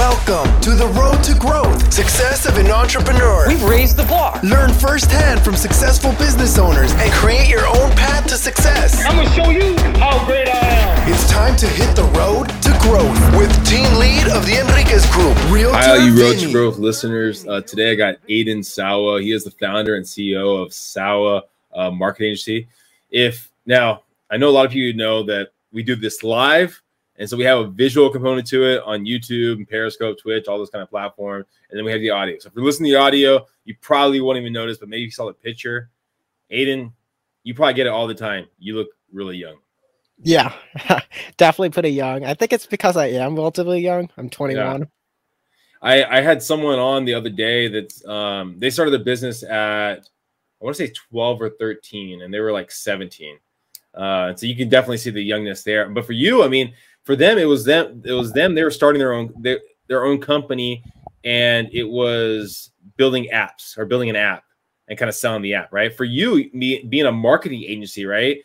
Welcome to the road to growth, success of an entrepreneur. We've raised the bar. Learn firsthand from successful business owners and create your own path to success. I'm gonna show you how great I am. It's time to hit the road to growth with team lead of the Enriquez Group, Realtor Hi, all you Road to Growth listeners. Uh, today I got Aiden Sawa. He is the founder and CEO of Sawa uh, Marketing Agency. If now, I know a lot of you know that we do this live, and so we have a visual component to it on YouTube and Periscope, Twitch, all those kind of platforms, and then we have the audio. So if you're listening to the audio, you probably won't even notice, but maybe you saw the picture. Aiden, you probably get it all the time. You look really young. Yeah, definitely pretty young. I think it's because I am relatively young. I'm 21. I, I had someone on the other day that um, they started their business at I want to say 12 or 13, and they were like 17. Uh, so you can definitely see the youngness there. But for you, I mean, for them, it was them. It was them. They were starting their own their, their own company, and it was building apps or building an app and kind of selling the app. Right. For you, me, being a marketing agency, right?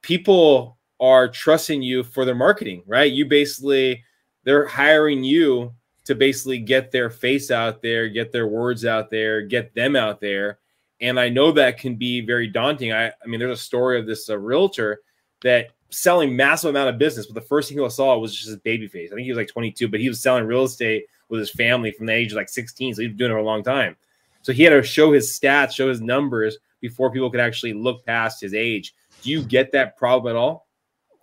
People are trusting you for their marketing, right? You basically they're hiring you to basically get their face out there, get their words out there, get them out there. And I know that can be very daunting. I, I mean, there's a story of this uh, realtor that selling massive amount of business, but the first thing he saw was just his baby face. I think he was like 22, but he was selling real estate with his family from the age of like 16. So he was doing it for a long time. So he had to show his stats, show his numbers before people could actually look past his age. Do you get that problem at all?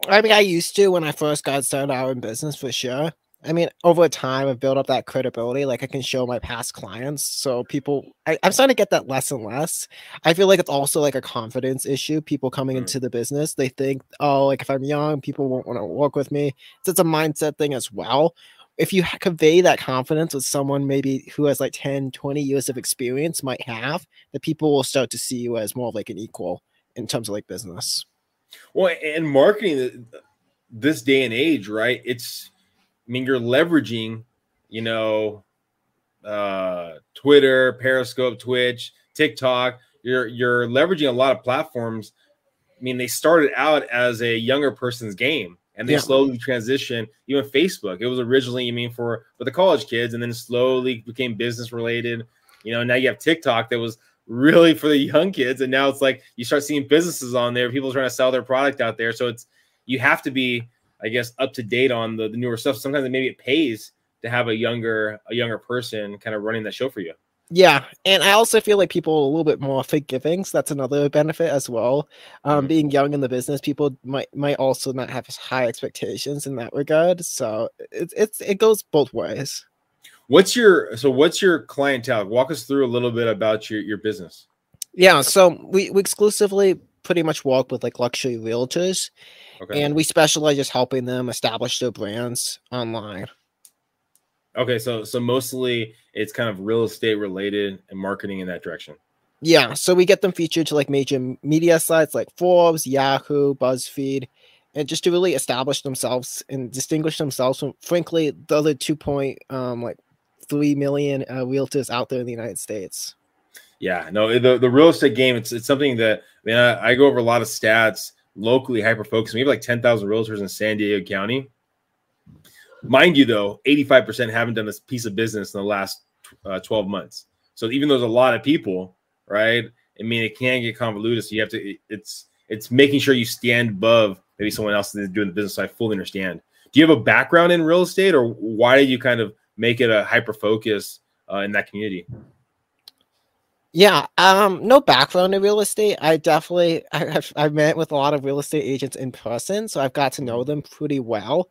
I mean, I used to when I first got started out in business for sure. I mean, over time, I've built up that credibility. Like I can show my past clients, so people. I, I'm starting to get that less and less. I feel like it's also like a confidence issue. People coming Mm. into the business, they think, oh, like if I'm young, people won't want to work with me. So it's a mindset thing as well. If you convey that confidence with someone maybe who has like 10, 20 years of experience might have, the people will start to see you as more of like an equal in terms of like business. Well, and marketing uh, this day and age, right? It's, I mean, you're leveraging, you know, uh, Twitter, Periscope, Twitch, TikTok. You're you're leveraging a lot of platforms. I mean, they started out as a younger person's game, and they Yeah. slowly transitioned. Even Facebook, it was originally, you mean, for for the college kids, and then slowly became business related. You know, now you have TikTok that was really for the young kids, and now it's like you start seeing businesses on there, people trying to sell their product out there. So it's you have to be, I guess, up to date on the, the newer stuff. Sometimes maybe it pays to have a younger a younger person kind of running that show for you. Yeah, and I also feel like people are a little bit more forgiving, so that's another benefit as well. Um, Mhm. being young in the business, people might might also not have as high expectations in that regard. So it's it's it goes both ways. What's your so what's your clientele? Walk us through a little bit about your your business. Yeah, so we, we exclusively pretty much work with like luxury realtors, Okay. and we specialize just helping them establish their brands online. okay, so so mostly it's kind of real estate related and marketing in that direction. Yeah, so we get them featured to like major media sites like Forbes, Yahoo, BuzzFeed, and just to really establish themselves and distinguish themselves from, frankly, the other two point um like three million uh, realtors out there in the United States. Yeah, no, the, the real estate game, it's it's something that mean, I, I go over a lot of stats locally, hyper focused. We have like 10,000 realtors in San Diego County. Mind you, though, 85% haven't done this piece of business in the last uh, 12 months. So even though there's a lot of people, right? I mean, it can get convoluted. So you have to, it's, it's making sure you stand above maybe someone else that's doing the business. So I fully understand. Do you have a background in real estate or why did you kind of make it a hyper focus uh, in that community? Yeah, um, no background in real estate. I definitely I, I've I've met with a lot of real estate agents in person, so I've got to know them pretty well.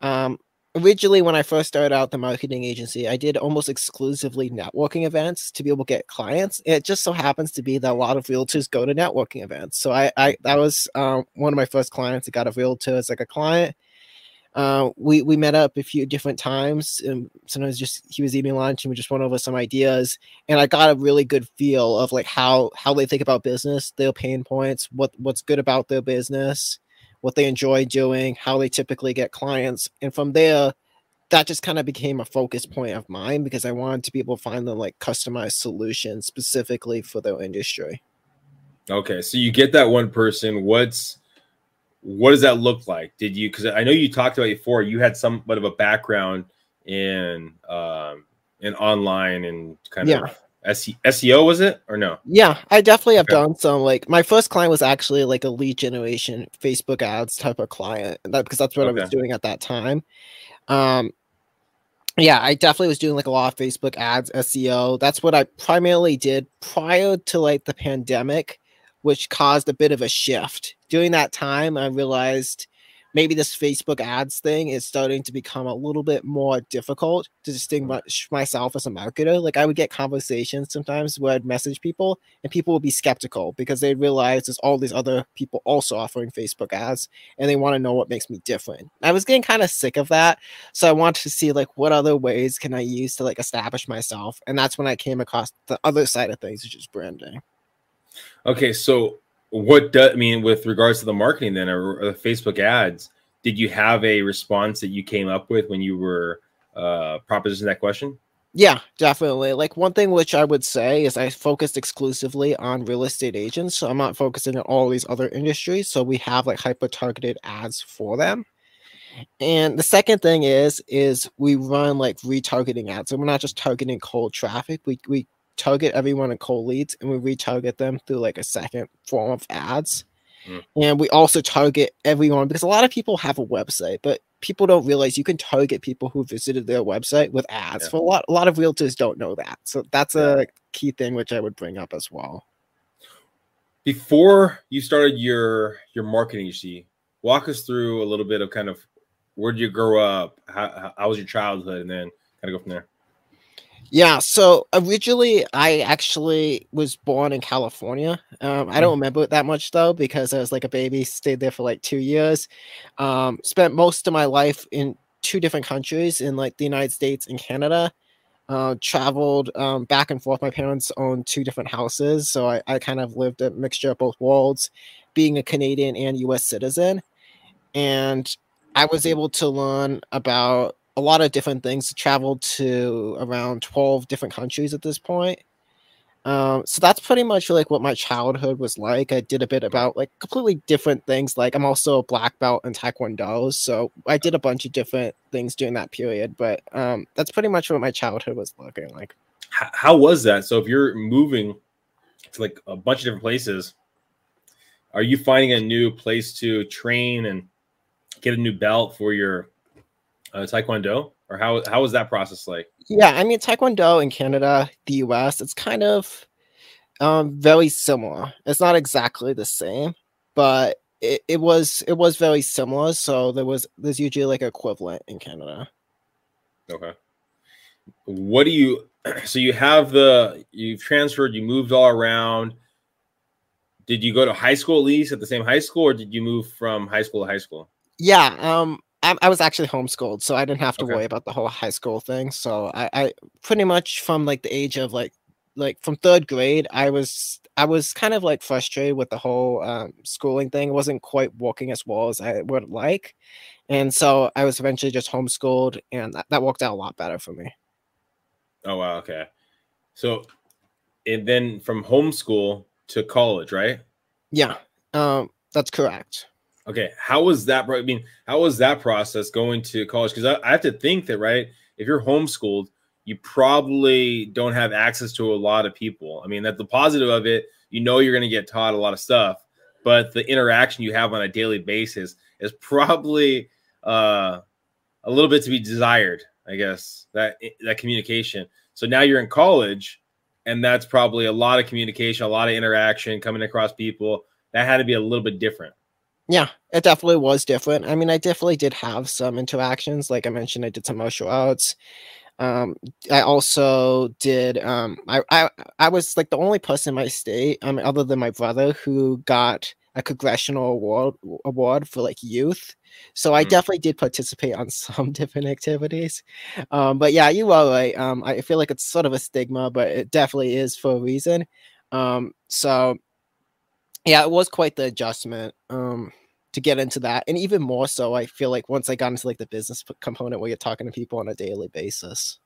Um, originally, when I first started out the marketing agency, I did almost exclusively networking events to be able to get clients. It just so happens to be that a lot of realtors go to networking events. So I, I that was um, one of my first clients. I got a realtor as like a client. Uh, we we met up a few different times, and sometimes just he was eating lunch, and we just went over some ideas and I got a really good feel of like how how they think about business, their pain points, what what's good about their business, what they enjoy doing, how they typically get clients, and from there, that just kind of became a focus point of mine because I wanted to be able to find them like customized solutions specifically for their industry. Okay, so you get that one person. What's what does that look like? Did you? Because I know you talked about before. You had somewhat of a background in um in online and kind Yeah. of SE- SEO was it or no? Yeah, I definitely have Okay. done some. Like my first client was actually like a lead generation Facebook ads type of client, that because that's what I was doing at that time. Um, yeah, I definitely was doing like a lot of Facebook ads, SEO. That's what I primarily did prior to like the pandemic, which caused a bit of a shift. During that time, I realized maybe this Facebook ads thing is starting to become a little bit more difficult to distinguish mm. myself as a marketer. Like I would get conversations sometimes where I'd message people and people would be skeptical because they realize there's all these other people also offering Facebook ads and they want to know what makes me different. I was getting kind of sick of that. So I wanted to see like what other ways can I use to like establish myself. And that's when I came across the other side of things, which is branding. Okay, so what does I mean with regards to the marketing then or, or the Facebook ads? Did you have a response that you came up with when you were uh propositioning that question? Yeah, definitely. Like one thing which I would say is I focused exclusively on real estate agents. So I'm not focusing on all these other industries. So we have like hyper targeted ads for them. And the second thing is is we run like retargeting ads. So we're not just targeting cold traffic. We we target everyone in cold leads and we retarget them through like a second form of ads. Mm. And we also target everyone because a lot of people have a website, but people don't realize you can target people who visited their website with ads. Yeah. For a lot, a lot of realtors don't know that. So that's a key thing which I would bring up as well. Before you started your your marketing agency, walk us through a little bit of kind of where did you grow up? How, how, how was your childhood? And then kind of go from there. Yeah, so originally I actually was born in California. Um, I don't remember it that much though because I was like a baby, stayed there for like two years. Um, spent most of my life in two different countries in like the United States and Canada. Uh, traveled um, back and forth. My parents owned two different houses, so I, I kind of lived a mixture of both worlds, being a Canadian and U.S. citizen. And I was able to learn about a lot of different things. Traveled to around twelve different countries at this point. Um, so that's pretty much like what my childhood was like. I did a bit about like completely different things. Like I'm also a black belt in Taekwondo, so I did a bunch of different things during that period. But um, that's pretty much what my childhood was looking like. How, how was that? So if you're moving to like a bunch of different places, are you finding a new place to train and get a new belt for your uh, taekwondo, or how how was that process like? Yeah, I mean Taekwondo in Canada, the US, it's kind of um very similar. It's not exactly the same, but it, it was it was very similar. So there was there's usually like equivalent in Canada. Okay. What do you? So you have the you've transferred, you moved all around. Did you go to high school at least at the same high school, or did you move from high school to high school? Yeah, um I, I was actually homeschooled, so I didn't have to Okay. worry about the whole high school thing. So I, I pretty much from like the age of like like from third grade, I was I was kind of like frustrated with the whole um, schooling thing. It wasn't quite working as well as I would like, and so I was eventually just homeschooled, and that, that worked out a lot better for me. Oh wow, okay. So, and then from homeschool to college, right? Yeah, um, that's correct. Okay, how was that? I mean, how was that process going to college? Because I, I have to think that, right? If you're homeschooled, you probably don't have access to a lot of people. I mean, that's the positive of it. You know, you're going to get taught a lot of stuff, but the interaction you have on a daily basis is probably uh, a little bit to be desired. I guess that that communication. So now you're in college, and that's probably a lot of communication, a lot of interaction, coming across people. That had to be a little bit different. Yeah, it definitely was different. I mean, I definitely did have some interactions. Like I mentioned, I did some martial arts. Um, I also did. Um, I, I I was like the only person in my state, um, other than my brother, who got a congressional award award for like youth. So I Mm. definitely did participate on some different activities. Um, but yeah, you are right. Um, I feel like it's sort of a stigma, but it definitely is for a reason. Um, so yeah, it was quite the adjustment um, to get into that, and even more so, I feel like once I got into like the business component, where you're talking to people on a daily basis.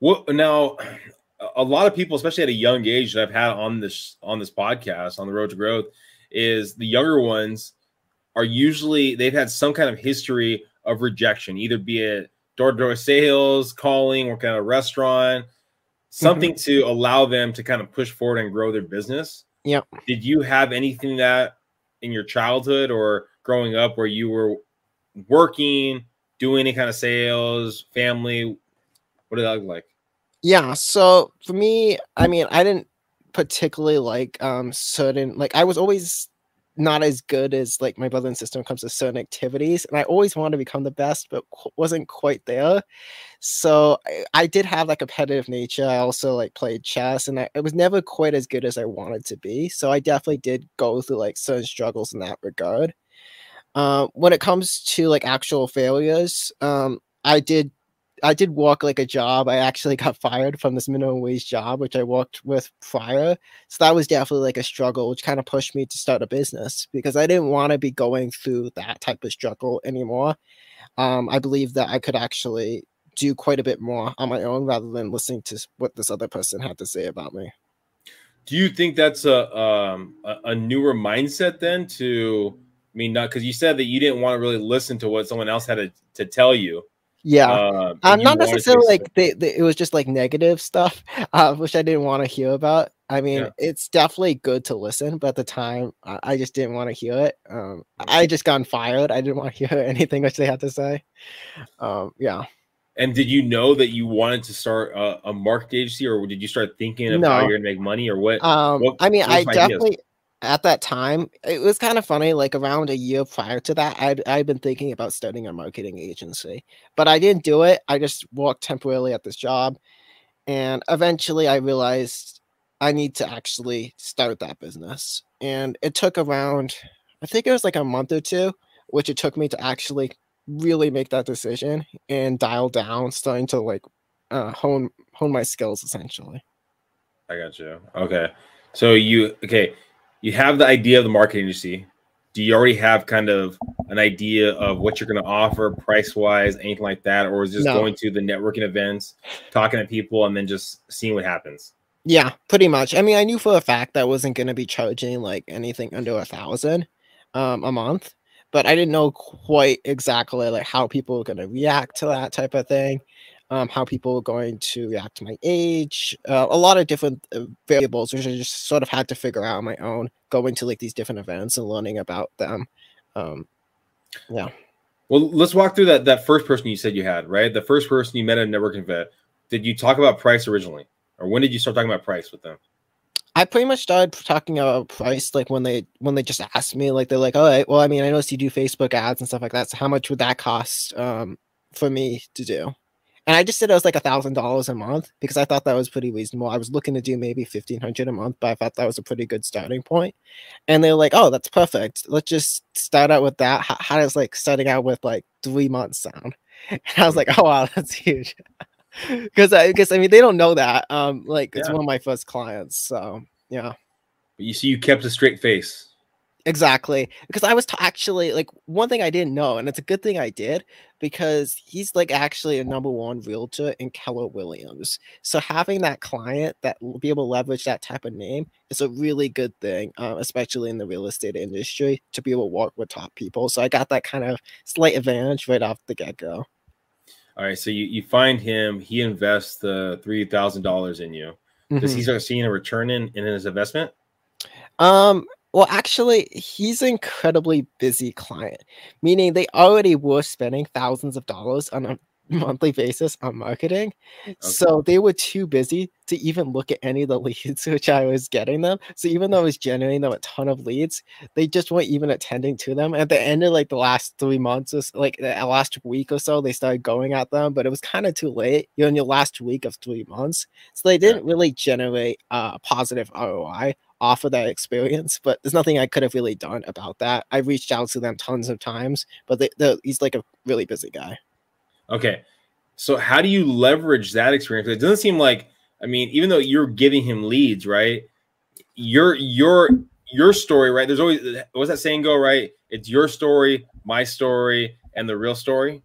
Well, now? A lot of people, especially at a young age, that I've had on this on this podcast on the road to growth, is the younger ones are usually they've had some kind of history of rejection, either be it door to door sales, calling, working at a restaurant, something Mm-hmm. to allow them to kind of push forward and grow their business. Yep. Did you have anything that in your childhood or growing up where you were working, doing any kind of sales, family? What did that look like? Yeah. So for me, I mean, I didn't particularly like um certain like I was always not as good as like my brother and sister when it comes to certain activities, and I always wanted to become the best, but wasn't quite there. So I, I did have that competitive nature. I also like played chess, and I, I was never quite as good as I wanted to be. So I definitely did go through like certain struggles in that regard. Um, when it comes to like actual failures, um, I did I did walk like a job. I actually got fired from this minimum wage job, which I worked with prior. So that was definitely like a struggle, which kind of pushed me to start a business because I didn't want to be going through that type of struggle anymore. Um, I believe that I could actually do quite a bit more on my own rather than listening to what this other person had to say about me. Do you think that's a um a, newer mindset then to I mean not because you said that you didn't want to really listen to what someone else had to, to tell you. Yeah. Um, Um, you not necessarily like they, they, it was just like negative stuff, uh, which I didn't want to hear about. I mean, Yeah. it's definitely good to listen, but at the time, I, I just didn't want to hear it. Um, I just gotten fired. I didn't want to hear anything which they had to say. Um, yeah, And did you know that you wanted to start a, a market agency, or did you start thinking of how you're gonna make money, or what? um, what- I mean, I definitely, ideas? At that time it was kind of funny. Like around a year prior to that, I'd I'd been thinking about starting a marketing agency, but I didn't do it. I just worked temporarily at this job, and eventually I realized I need to actually start that business. And it took around, I think it was like a month or two, which it took me to actually really make that decision and dial down, starting to like uh, hone hone my skills essentially. I got you. Okay, so you okay? You have the idea of the marketing agency. Do you already have kind of an idea of what you're going to offer, price wise, anything like that, or is just No. going to the networking events, talking to people, and then just seeing what happens? Yeah, pretty much. I mean, I knew for a fact that I wasn't going to be charging like anything under a thousand um, a month, but I didn't know quite exactly like how people were going to react to that type of thing, um, how people were going to react to my age, uh, a lot of different uh, variables, which I just sort of had to figure out on my own, going to like these different events and learning about them. Um, yeah. Well, let's walk through that that first person you said you had, right? The first person you met at a networking event. Did you talk about price originally, or when did you start talking about price with them? I pretty much started talking about price like when they when they just asked me like they're like, all right, well, I mean, I noticed you do Facebook ads and stuff like that. So how much would that cost um for me to do? And I just said it was like a thousand dollars a month because I thought that was pretty reasonable. I was looking to do maybe fifteen hundred a month, but I thought that was a pretty good starting point. And they were like, "Oh, that's perfect. Let's just start out with that." How, how does like starting out with like three months sound? And I was like, "Oh wow, that's huge." Because I guess I mean they don't know that. Um, like it's Yeah. one of my first clients, so yeah. But you see, you kept a straight face. Exactly. Because I was t- actually like one thing I didn't know, and it's a good thing I did because he's like actually a number one realtor in Keller Williams. So having that client that will be able to leverage that type of name is a really good thing, uh, especially in the real estate industry to be able to work with top people. So I got that kind of slight advantage right off the get go. All right, so you, you find him, he invests the three thousand dollars in you. Mm-hmm. Does he start seeing a return in, in his investment? Um, well, actually, he's an incredibly busy client, meaning they already were spending thousands of dollars on a monthly basis on marketing. Okay. So they were too busy to even look at any of the leads which I was getting them. So even though I was generating them a ton of leads, they just weren't even attending to them. At the end of like the last three months, or s- like the last week or so, they started going at them, but it was kind of too late. You're in your last week of three months, so they didn't really generate uh, a positive ROI off of that experience, but there's nothing I could have really done about that. I reached out to them tons of times, but they, he's like a really busy guy. Okay, so how do you leverage that experience? It doesn't seem like, I mean, even though you're giving him leads, right? Your your your story, right? There's always uh, what's that saying go, right? It's your story, my story, and the real story.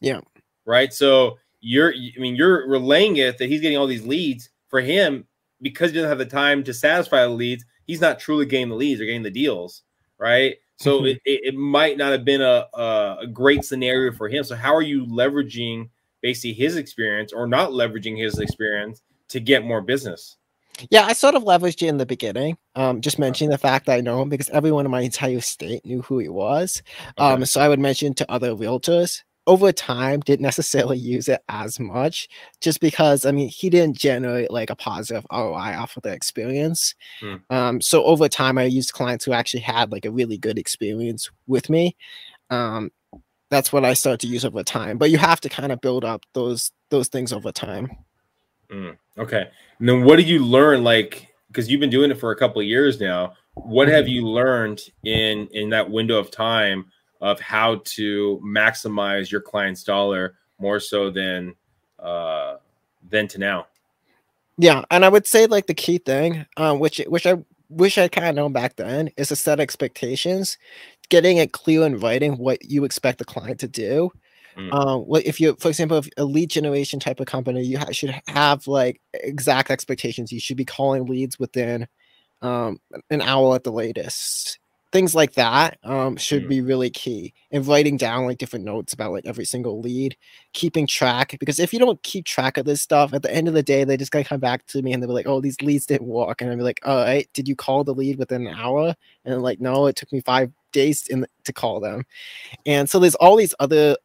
Yeah. Right. So you're, I mean, you're relaying it that he's getting all these leads for him because he doesn't have the time to satisfy the leads. He's not truly getting the leads or getting the deals, right? So Mhm. it, it, might not have been a, a a great scenario for him. So how are you leveraging basically his experience or not leveraging his experience to get more business? Yeah, I sort of leveraged it in the beginning. Um, just mentioning the fact that I know him because everyone in my entire state knew who he was. Okay. Um, so I would mention to other realtors. Over time, didn't necessarily use it as much, just because I mean he didn't generate like a positive ROI off of the experience. Hmm. Um, so over time, I used clients who actually had like a really good experience with me. Um, that's what I started to use over time. But you have to kind of build up those those things over time. Mm, okay. And then what did you learn? Like, because you've been doing it for a couple of years now. What have you learned in in that window of time of how to maximize your client's dollar more so than uh than to now? Yeah, and I would say like the key thing, um, which which I wish I kind of known back then, is to set expectations, getting it clear and writing what you expect the client to do. Mm. Um, what if you, for example, if a lead generation type of company, you ha- should have like exact expectations. You should be calling leads within um, an hour at the latest. Things like that um, should Mm. be really key. And writing down like different notes about like every single lead, keeping track. Because if you don't keep track of this stuff, at the end of the day, they just gonna come back to me and they'll be like, "Oh, these leads didn't work," and I'll be like, "All right, did you call the lead within an hour?" And like, "No, it took me five days in to call them." And so there's all these other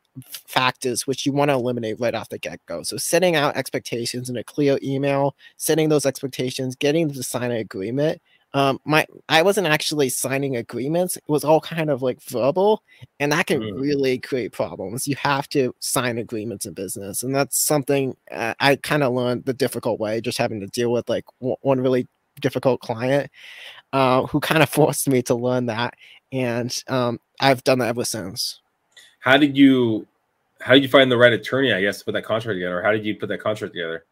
factors which you want to eliminate right off the get-go. So setting out expectations in a clear email, setting those expectations, getting them to sign an agreement. Um, my I wasn't actually signing agreements. It was all kind of like verbal, and that can Mm. really create problems. You have to sign agreements in business, and that's something uh, I kind of learned the difficult way, just having to deal with like w- one really difficult client uh, who kind of forced me to learn that, and um, I've done that ever since. How did you how did you find the right attorney, I guess, to put that contract together? Or how did you put that contract together?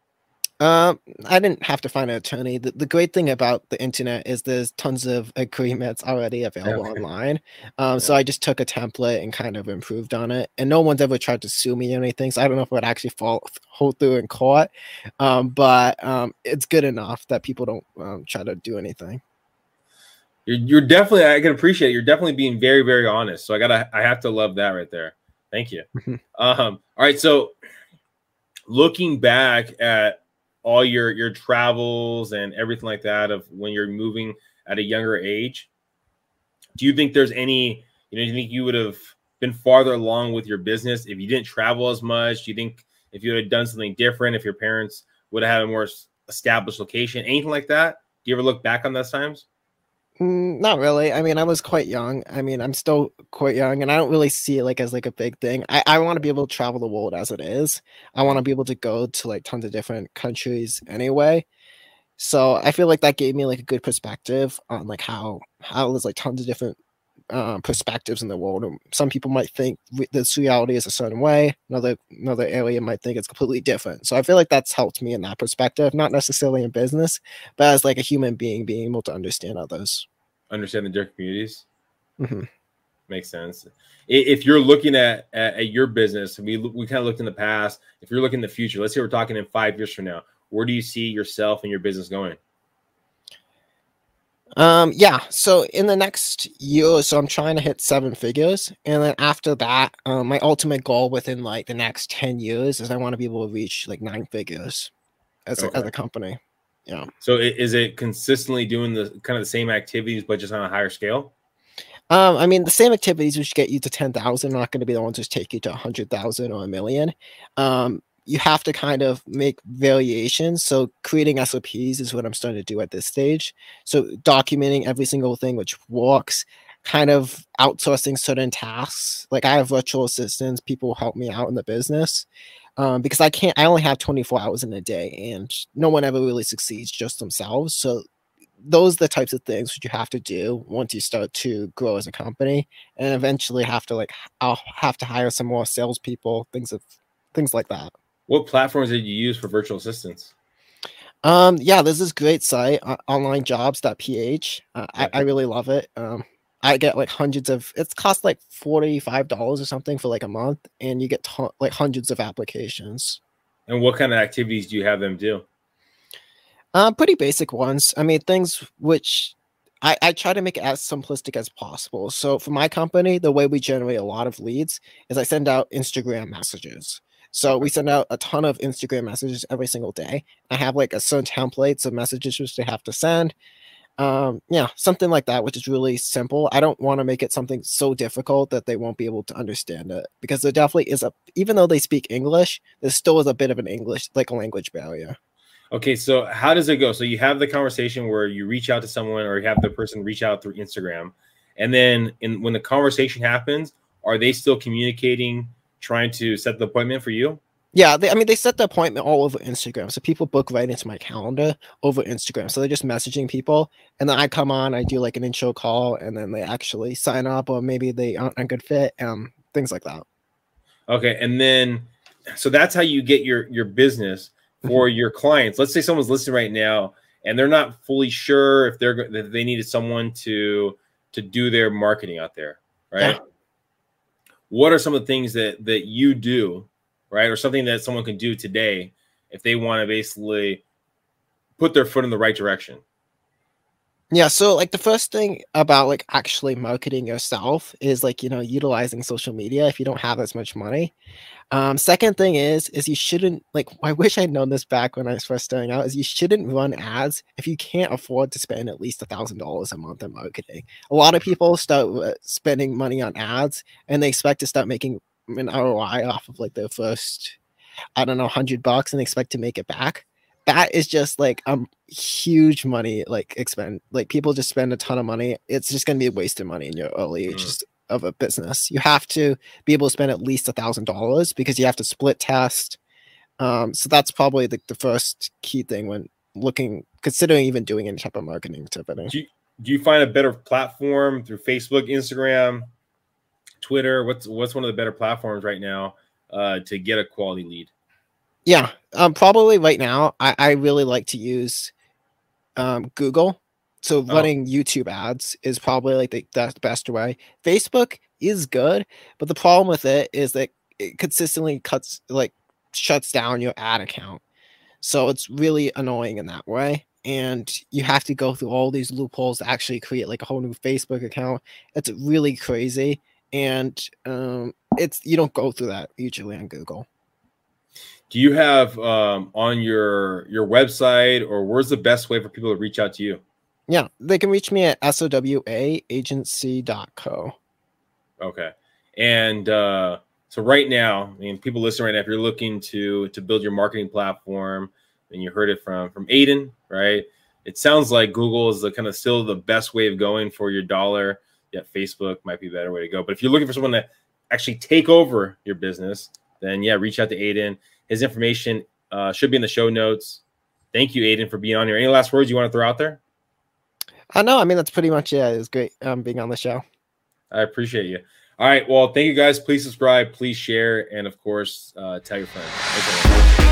Um, I didn't have to find an attorney. The, the great thing about the internet is there's tons of agreements already available Okay. online. Um, so I just took a template and kind of improved on it. And no one's ever tried to sue me or anything. So I don't know if it would actually fall hold through in court. Um, but um, it's good enough that people don't um, try to do anything. You're, you're definitely I can appreciate it. You're definitely being very, very honest. So I gotta I have to love that right there. Thank you. Um, all right. So looking back at all your your travels and everything like that of when you're moving at a younger age, do you think there's any, you know, do you think you would have been farther along with your business if you didn't travel as much? Do you think if you had done something different, if your parents would have had a more established location, anything like that? Do you ever look back on those times? Mm, not really. I mean, I was quite young. I mean, I'm still quite young, and I don't really see it like as like a big thing. I, I want to be able to travel the world as it is. I want to be able to go to like tons of different countries anyway. So I feel like that gave me like a good perspective on like how how there's like tons of different uh, perspectives in the world. And some people might think this reality is a certain way. Another another area might think it's completely different. So I feel like that's helped me in that perspective, not necessarily in business, but as like a human being, being able to understand others. Understand the different communities? Mhm. Makes sense. If you're looking at, at, at your business, we we kind of looked in the past. If you're looking in the future, let's say we're talking in five years from now, where do you see yourself and your business going? Um, yeah. So in the next year so, I'm trying to hit seven figures, and then after that, um, my ultimate goal within like the next ten years is I want to be able to reach like nine figures as a, as a company. Yeah. So is it consistently doing the kind of the same activities, but just on a higher scale? Um, I mean, the same activities which get you to ten thousand are not going to be the ones which take you to a hundred thousand or a million. Um, you have to kind of make variations. So creating SOPs is what I'm starting to do at this stage. So documenting every single thing which works, kind of outsourcing certain tasks. Like I have virtual assistants, people help me out in the business. Um, because I can't, I only have 24 hours in a day, and no one ever really succeeds just themselves. So those are the types of things that you have to do once you start to grow as a company, and eventually have to like, I'll have to hire some more salespeople, things of things like that. What platforms did you use for virtual assistants? Um, yeah, there's this great site, uh, onlinejobs.ph. Uh, I, I really love it. Um, I get like hundreds of, it's cost like $45 or something for like a month, and you get ton, like hundreds of applications. And what kind of activities do you have them do? Uh, pretty basic ones. I mean, things which I, I try to make it as simplistic as possible. So for my company, the way we generate a lot of leads is I send out Instagram messages. So we send out a ton of Instagram messages every single day. I have like a certain templates of messages which they have to send. Um, yeah, something like that, which is really simple. I don't want to make it something so difficult that they won't be able to understand it because there definitely is a, even though they speak English, there still is a bit of an English, like a language barrier. Okay, so how does it go? So you have the conversation where you reach out to someone or you have the person reach out through Instagram. And then in, when the conversation happens, are they still communicating, trying to set the appointment for you? Yeah, they, I mean, they set the appointment all over Instagram. So people book right into my calendar over Instagram. So they're just messaging people. And then I come on, I do like an intro call, and then they actually sign up, or maybe they aren't a good fit, um, things like that. Okay. And then, so that's how you get your, your business for your clients. Let's say someone's listening right now and they're not fully sure if they're, if they needed someone to, to do their marketing out there, right? Yeah. What are some of the things that, that you do right? Or something that someone can do today if they want to basically put their foot in the right direction. Yeah, so like the first thing about like actually marketing yourself is like, you know, utilizing social media if you don't have as much money. Um, second thing is is you shouldn't like I wish I'd known this back when I was first starting out, is you shouldn't run ads if you can't afford to spend at least a thousand dollars a month on marketing. A lot of people start uh, spending money on ads and they expect to start making an ROI off of like the first, I don't know, hundred bucks and expect to make it back. That is just like um huge money like expend like people just spend a ton of money. It's just gonna be a waste of money in your early mm. ages of a business. You have to be able to spend at least a thousand dollars because you have to split test. Um, so that's probably the, the first key thing when looking considering even doing any type of marketing activity. Do you, do you find a better platform through Facebook, Instagram, Twitter? What's what's one of the better platforms right now uh, to get a quality lead? Yeah, um, probably right now. I, I really like to use um, Google. So oh. running YouTube ads is probably like the, the best way. Facebook is good, but the problem with it is that it consistently cuts like shuts down your ad account. So it's really annoying in that way. And you have to go through all these loopholes to actually create like a whole new Facebook account. It's really crazy and um, it's you don't go through that usually on Google. Do you have um, on your your website or where's the best way for people to reach out to you? Yeah, they can reach me at sowaagency.co. Okay. And uh, so right now, I mean, people listen right now, if you're looking to to build your marketing platform, and you heard it from from Aiden, right? It sounds like Google is the kind of still the best way of going for your dollar yeah, Facebook might be a better way to go. But if you're looking for someone to actually take over your business, then yeah, reach out to Aiden. His information uh, should be in the show notes. Thank you, Aiden, for being on here. Any last words you want to throw out there? I uh, know. I mean, that's pretty much it. It was great um, being on the show. I appreciate you. All right. Well, thank you guys. Please subscribe, please share, and of course, uh, tell your friends.